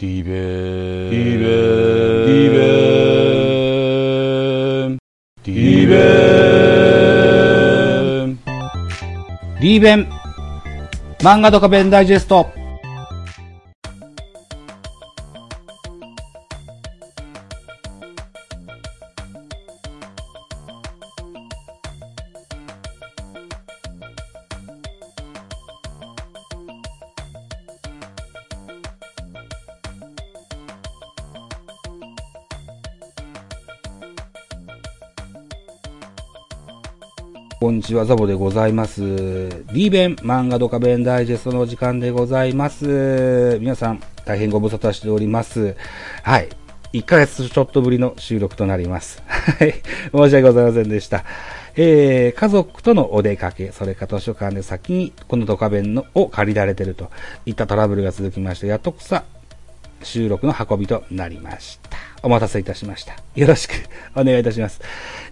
リベン、リベン、リベン、リベン、リーベン、漫画ドカベンダイジェスト。こんにちは、ザボでございます。リーベン漫画ドカベンダイジェストのお時間でございます。皆さん、大変ご無沙汰しております。はい。1ヶ月ちょっとぶりの収録となります。はい。申し訳ございませんでした。えー、家族とのお出かけ、それか図書館で先にこのドカベンのを借りられてるといったトラブルが続きまして、やっとこさ収録の運びとなりました。お待たせいたしました。よろしくお願いいたします。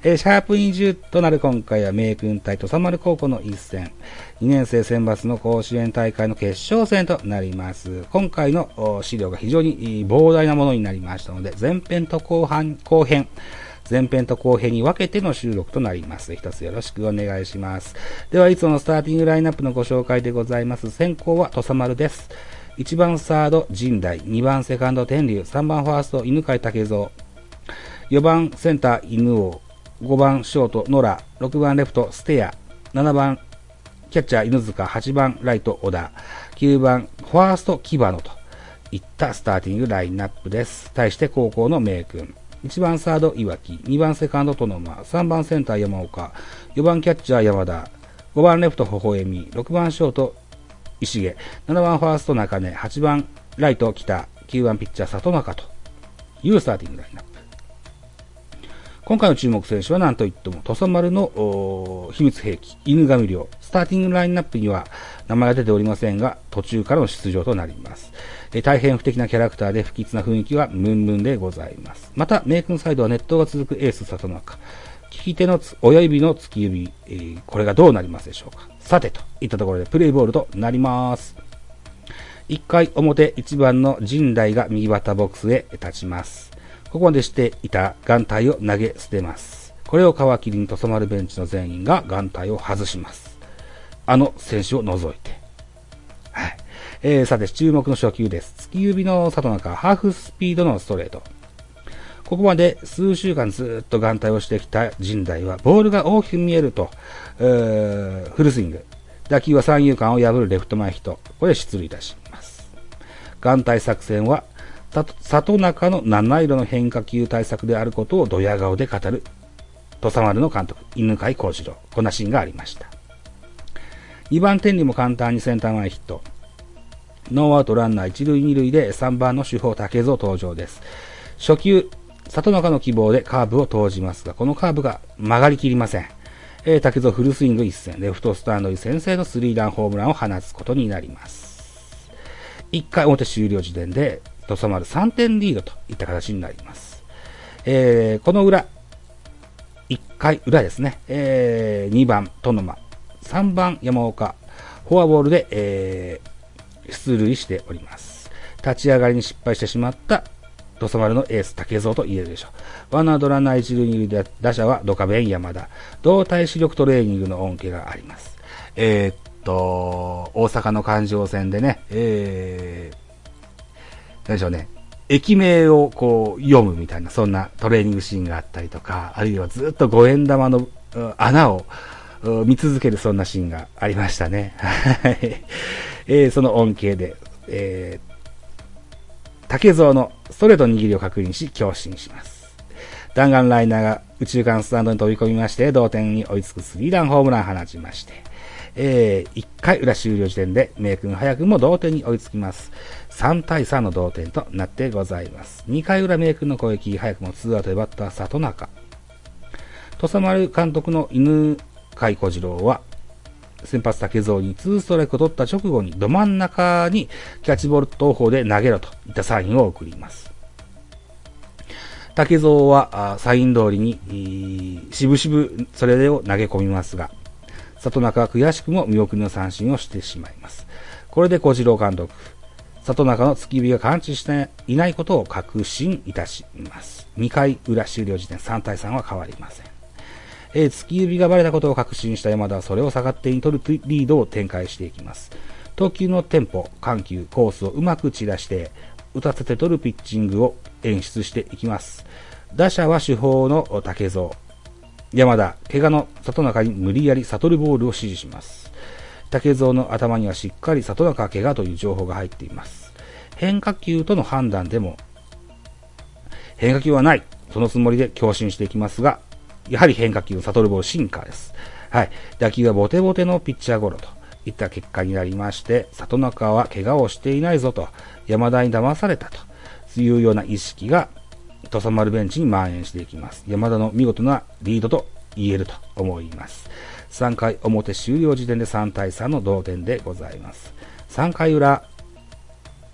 えーシャープ20となる今回は名君対土佐丸高校の一戦、2年生選抜の甲子園大会の決勝戦となります。今回の資料が非常に膨大なものになりましたので、前編と後半後編、前編と後編に分けての収録となります。一つよろしくお願いします。では、いつものスターティングラインナップのご紹介でございます。先行は土佐丸です。1番サード、陣大、2番セカンド、天竜、3番ファースト、犬飼武蔵、4番センター、犬王、5番ショート、ノラ、6番レフト、ステア、7番キャッチャー、犬塚、8番ライト、小田、9番ファースト、キバノといったスターティングラインナップです。対して高校の名君。1番サード、岩木、2番セカンド、トノマ、3番センター、山岡、4番キャッチャー、山田、5番レフト、微笑み、6番ショート、石毛、7番ファースト、中根、8番ライト、北、9番ピッチャー、里中というスターティングラインナップ。今回の注目選手は何といっても、土佐丸の秘密兵器、犬神寮。スターティングラインナップには名前が出ておりませんが、途中からの出場となります。え大変不敵なキャラクターで不吉な雰囲気はムンムンでございます。また、名君サイドはネットが続くエース里中。利き手のつ親指の突き指、えーこれがどうなりますでしょうか。さて、といったところでプレイボールとなります。1回表1番の陣大が右バッターボックスへ立ちます。ここまでしていた眼帯を投げ捨てます。これを皮切りに土佐丸ベンチの全員が眼帯を外します。あの選手を除いて。はい。えー、さて、注目の初球です。突き指の里中、ハーフスピードのストレート。ここまで数週間ずっと眼帯をしてきた陣大は、ボールが大きく見えると、えーフルスイング。打球は三遊間を破るレフト前ヒット。これ出塁いたします。眼帯作戦は、里中の七色の変化球対策であることをドヤ顔で語る、土佐丸の監督、犬飼幸次郎。こんなシーンがありました。2番天理も簡単にセンター前ヒット。ノーアウトランナー一塁二塁で3番の主砲竹蔵登場です。初球、里中の希望でカーブを投じますが、このカーブが曲がりきりません。えー、竹蔵フルスイング一戦、レフトスタンドに先制のスリーランホームランを放つことになります。1回表終了時点で、土佐丸3点リードといった形になります。えー、この裏、1回裏ですね、えー、2番、トノマ、3番、山岡、フォアボールで、えー、出塁しております。立ち上がりに失敗してしまった土佐丸のエース竹蔵と言えるでしょう。ワンアウトランナー一塁二塁で打者はドカベン山田。動体視力トレーニングの恩恵があります。えー、っと、大阪の環状線でね、えー、何でしょうね。駅名をこう読むみたいな、そんなトレーニングシーンがあったりとか、あるいはずっと五円玉の穴を見続けるそんなシーンがありましたね。はい。えーその恩恵で、えー竹蔵のストレート握りを確認し、強振します。弾丸ライナーが宇宙間スタンドに飛び込みまして、同点に追いつくスリーランホームランを放ちまして、えー、1回裏終了時点で、明君早くも同点に追いつきます。3対3の同点となってございます。2回裏明君の攻撃、早くも2アウトでバッター里中。土佐丸監督の犬飼小次郎は、先発竹蔵に2ストライクを取った直後にど真ん中にキャッチボール投法で投げろといったサインを送ります。竹蔵はサイン通りに、しぶしぶそれを投げ込みますが、里中は悔しくも見送りの三振をしてしまいます。これで小次郎監督、里中の突き指が感知していないことを確信いたします。2回裏終了時点3対3は変わりません。えー突き指がバレたことを確信した山田はそれを逆手に取るリードを展開していきます。投球のテンポ、緩急、コースをうまく散らして、打たせて取るピッチングを演出していきます。打者は主砲の竹蔵。山田、怪我の里中に無理やり悟るボールを指示します。竹蔵の頭にはしっかり里中怪我という情報が入っています。変化球との判断でも、変化球はない。そのつもりで強振していきますが、やはり変化球を悟るボールシンカーです。はい。打球はボテボテのピッチャーゴロといった結果になりまして、里中は怪我をしていないぞと、山田に騙されたというような意識が、土佐丸ベンチに蔓延していきます。山田の見事なリードと言えると思います。3回表終了時点で3対3の同点でございます。3回裏、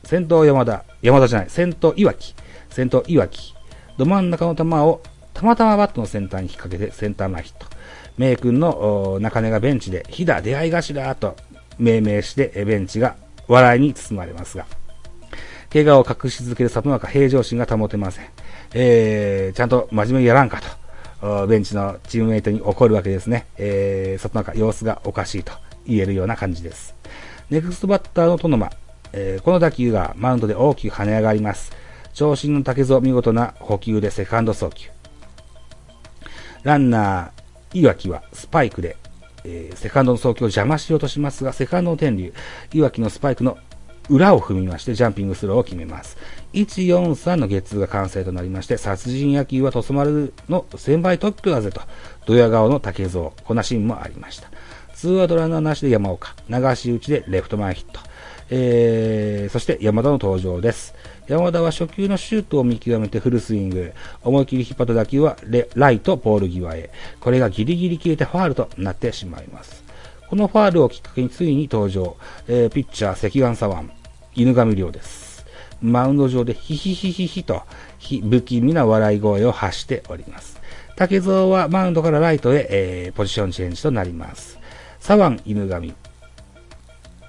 先頭山田、山田じゃない、先頭岩木、先頭岩木、ど真ん中の球をたまたまバットの先端に引っ掛けてセンター前ヒット。名君の中根がベンチで、飛騨出会い頭と命名してベンチが笑いに包まれますが、怪我を隠し続ける里中平常心が保てません。えー、ちゃんと真面目にやらんかと、ベンチのチームメイトに怒るわけですね。えー、里中様子がおかしいと言えるような感じです。ネクストバッターのトノマ、えーこの打球がマウンドで大きく跳ね上がります。長身の竹蔵見事な補給でセカンド送球。ランナー、岩木はスパイクで、えーセカンドの送球を邪魔しようとしますが、セカンドの天竜、岩木のスパイクの裏を踏みまして、ジャンピングスローを決めます。143のゲッツーが完成となりまして、殺人野球はトスマルの1000倍特許だぜと、ドヤ顔の竹蔵、こんなシーンもありました。ツーアウトランナーなしで山岡、流し打ちでレフト前ヒット。えー、そして山田の登場です。山田は初球のシュートを見極めてフルスイング。思い切り引っ張った打球はレライト、ポール際へ。これがギリギリ切れてファールとなってしまいます。このファールをきっかけについに登場。えーピッチャー、関眼左腕、犬神亮です。マウンド上でヒヒヒヒヒと、ひ不気味な笑い声を発しております。竹蔵はマウンドからライトへ、えーポジションチェンジとなります。左腕、犬神。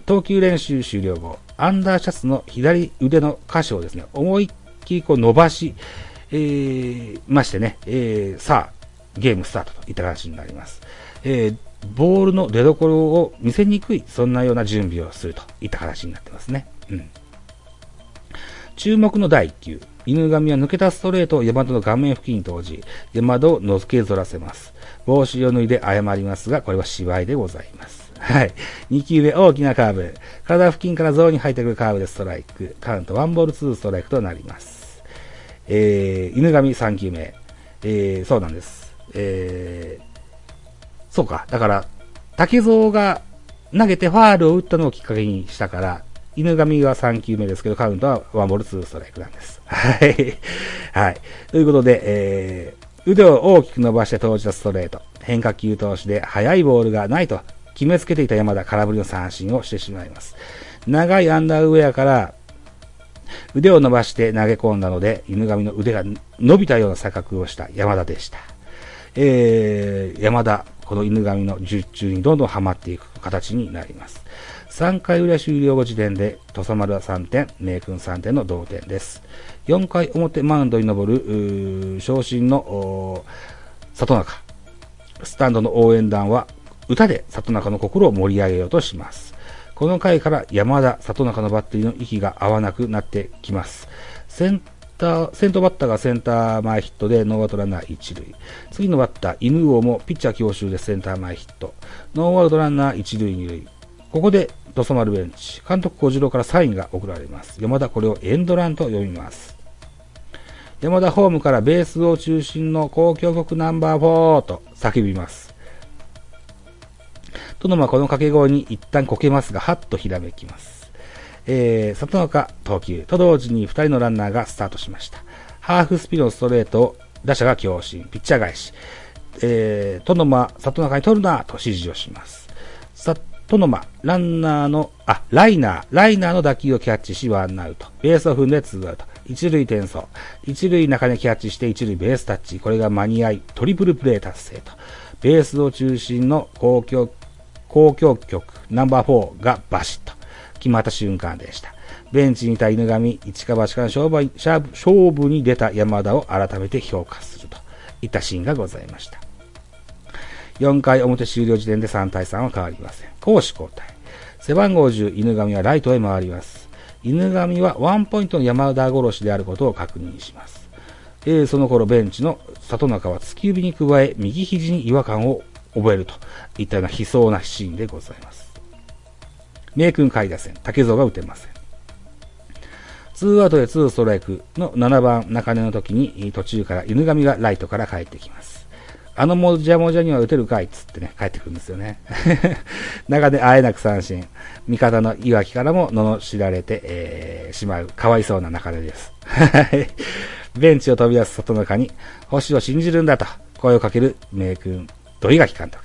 投球練習終了後、アンダーシャツの左腕の箇所をですね、思いっきりこう伸ばし、えー、ましてね、えー、さあ、ゲームスタートといった形になります。えー、ボールの出所を見せにくい、そんなような準備をするといった形になってますね。うん。注目の第1球。犬神は抜けたストレートを山田の顔面付近に投じ、山田をのけぞらせます。帽子を脱いで謝りますが、これは芝居でございます。はい。2球目大きなカーブ。体付近からゾーンに入ってくるカーブでストライク。カウント1ボール2ストライクとなります。えー、犬神3球目。えー、そうなんです。えー、そうか。だから、竹蔵が投げてファールを打ったのをきっかけにしたから、犬神は3球目ですけど、カウントは1ボール2ストライクなんです。はい。はい。ということで、えー、腕を大きく伸ばして投じたストレート。変化球投手で速いボールがないと決めつけていた山田、空振りの三振をしてしまいます。長いアンダーウェアから腕を伸ばして投げ込んだので、犬神の腕が伸びたような錯覚をした山田でした。えー、山田、この犬神の術中にどんどんハマっていく形になります。3回裏終了後時点で、土佐丸は3点、名君3点の同点です。4回表マウンドに登る、昇進の、里中。スタンドの応援団は、歌で里中の心を盛り上げようとします。この回から山田、里中のバッテリーの息が合わなくなってきます。センター、先頭バッターがセンター前ヒットでノーアウトランナー一塁。次のバッター、犬神もピッチャー強襲でセンター前ヒット。ノーアウトランナー一塁二塁。ここで、土佐丸ベンチ。監督小次郎からサインが送られます。山田これをエンドランと読みます。山田ホームからベースを中心の交響曲ナンバー4と叫びます。殿馬この掛け声に一旦こけますが、はっとひらめきます。えー、里中投球と同時に2人のランナーがスタートしました。ハーフスピードのストレートを打者が強振、ピッチャー返し。えー、殿間、里中に取るなと指示をします。さ、殿間、ランナーの、あ、ライナー、ライナーの打球をキャッチし、ワンアウト。ベースを踏んでツーアウト。一塁転送。一塁中にキャッチして、一塁ベースタッチ。これが間に合い、トリプルプレー達成と。ベースを中心の公共、公共曲ナンバー4がバシッと決まった瞬間でした。ベンチにいた犬神、一か八かの勝負勝負勝負に出た山田を改めて評価するといったシーンがございました。4回表終了時点で3対3は変わりません。攻守交代。背番号10、犬神はライトへ回ります。犬神はワンポイントの山田殺しであることを確認します。えーその頃ベンチの里中は突き指に加え、右肘に違和感を覚えるといったような悲壮なシーンでございます。名君下位打線、竹蔵が打てません。ツーアウトでツーストライクの7番中根の時に途中から犬神がライトから帰ってきます。あのもじゃもじゃには打てるかいっつってね、帰ってくるんですよね。中であえなく三振。味方の岩木からも罵られて、えーしまう、かわいそうな中根です。ベンチを飛び出す外中に、星を信じるんだと声をかける名君、土井垣監督。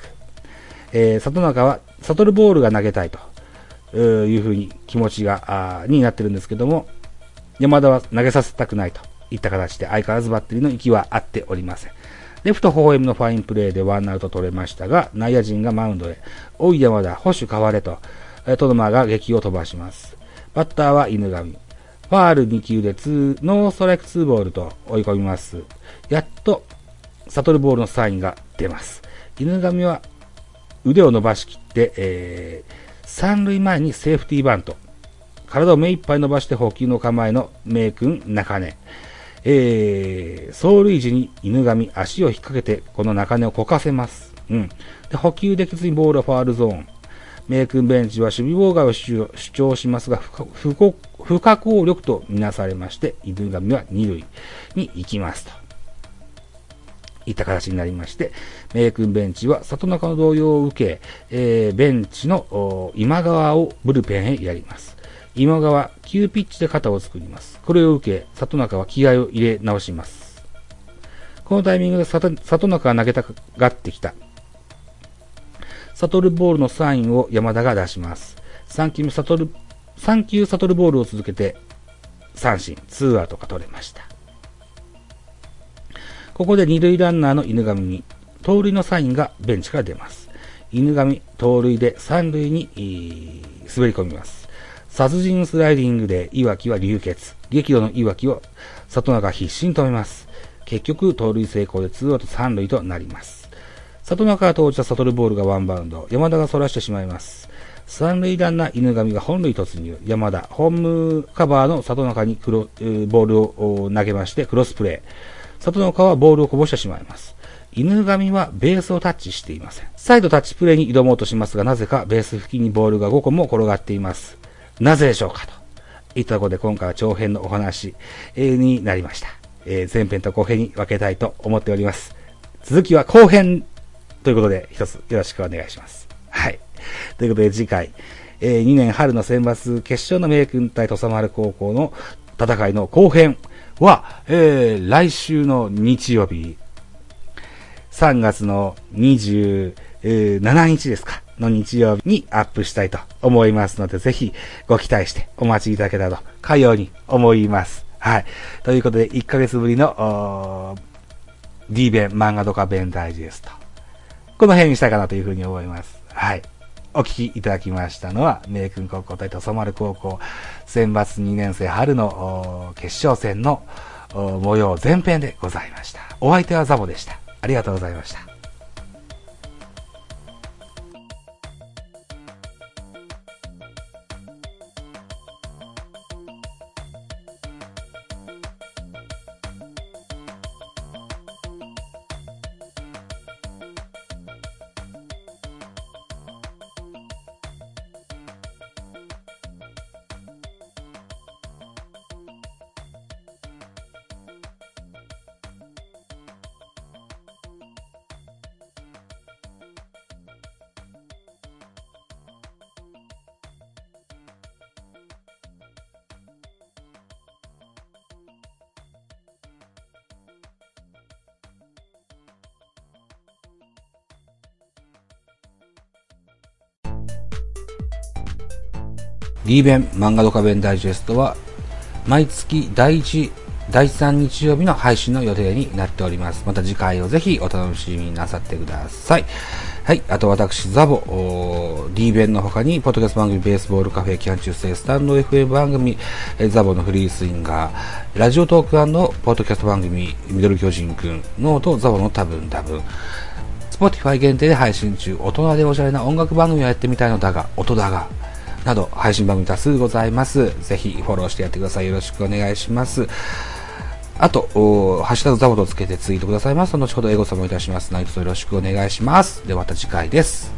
えー里中は、悟るボールが投げたいというふうに気持ちが、あになってるんですけども、山田は投げさせたくないといった形で相変わらずバッテリーの息は合っておりません。レフト微笑みのファインプレーでワンアウト取れましたが、内野陣がマウンドへ、おい山田、保守変われと、えートドマが撃を飛ばします。バッターは犬神。ファール2球で2、ノーストライク2ボールと追い込みます。やっと、サトルボールのサインが出ます。犬神は腕を伸ばしきって、えー、三塁前にセーフティーバント。体を目いっぱい伸ばして補給の構えの名君中根。えー、走塁時に犬神足を引っ掛けてこの中根をこかせます。うん。で、補給できずにボールはファールゾーン。名君ベンチは守備妨害を主張しますが不不可抗力とみなされまして、犬神は二塁に行きますと。いった形になりまして、名君ベンチは里中の動揺を受け、えーベンチの今川をブルペンへやります。今川、急ピッチで肩を作ります。これを受け、里中は気合を入れ直します。このタイミングで里里中が投げたがってきた。サトルボールのサインを山田が出します。3球目サトル、3球サトルボールを続けて、三振、ツーアウトが取れました。ここで二塁ランナーの犬神に、盗塁のサインがベンチから出ます。犬神、盗塁で三塁に、滑り込みます。殺人スライディングで岩木は流血。激怒の岩木を里中必死に止めます。結局、盗塁成功でツーアウト三塁となります。里中が投じたサトルボールがワンバウンド。山田が反らしてしまいます。三塁ランナー犬神が本塁突入。山田、ホームカバーの里中にクロ、ボールを投げましてクロスプレー。里中はボールをこぼしてしまいます。犬神はベースをタッチしていません。再度タッチプレーに挑もうとしますが、なぜかベース付近にボールが5個も転がっています。なぜでしょうかと。いったころで今回は長編のお話、になりました。えー前編と後編に分けたいと思っております。続きは後編ということで、一つよろしくお願いします。はい。ということで次回、えー2年春の選抜決勝の名君対土佐丸高校の戦いの後編は、えー来週の日曜日、3月の27日ですか、の日曜日にアップしたいと思いますので、ぜひご期待してお待ちいただけたらと、かように思います。はい。ということで、1ヶ月ぶりの、おー D 弁、漫画とか弁ダイジェスト。この辺にしたいかなというふうに思います。はい。お聞きいただきましたのは、明君高校対土佐丸高校選抜2年生春の決勝戦の模様前編でございました。お相手はザボでした。ありがとうございました。D 弁漫画ドカ弁ダイジェストは毎月第1第3日曜日の配信の予定になっております。また次回をぜひお楽しみになさってください。はい。あと私、ザボ、D 弁の他に、ポッドキャスト番組、ベースボールカフェ、キャン中世、 stand.fm 番組、ザボのフリースインガー、ラジオトークポッドキャスト番組、ミドル巨人くん、 note、ザボの多分多分、Spotify 限定で配信中、大人でおしゃれな音楽番組をやってみたいのだが、音だが、など、配信番組多数ございます。ぜひフォローしてやってください。よろしくお願いします。あと、ハッシュタグザボとつけてツイートくださいますと、後ほどエゴサもいたします。何卒よろしくお願いします。ではまた次回です。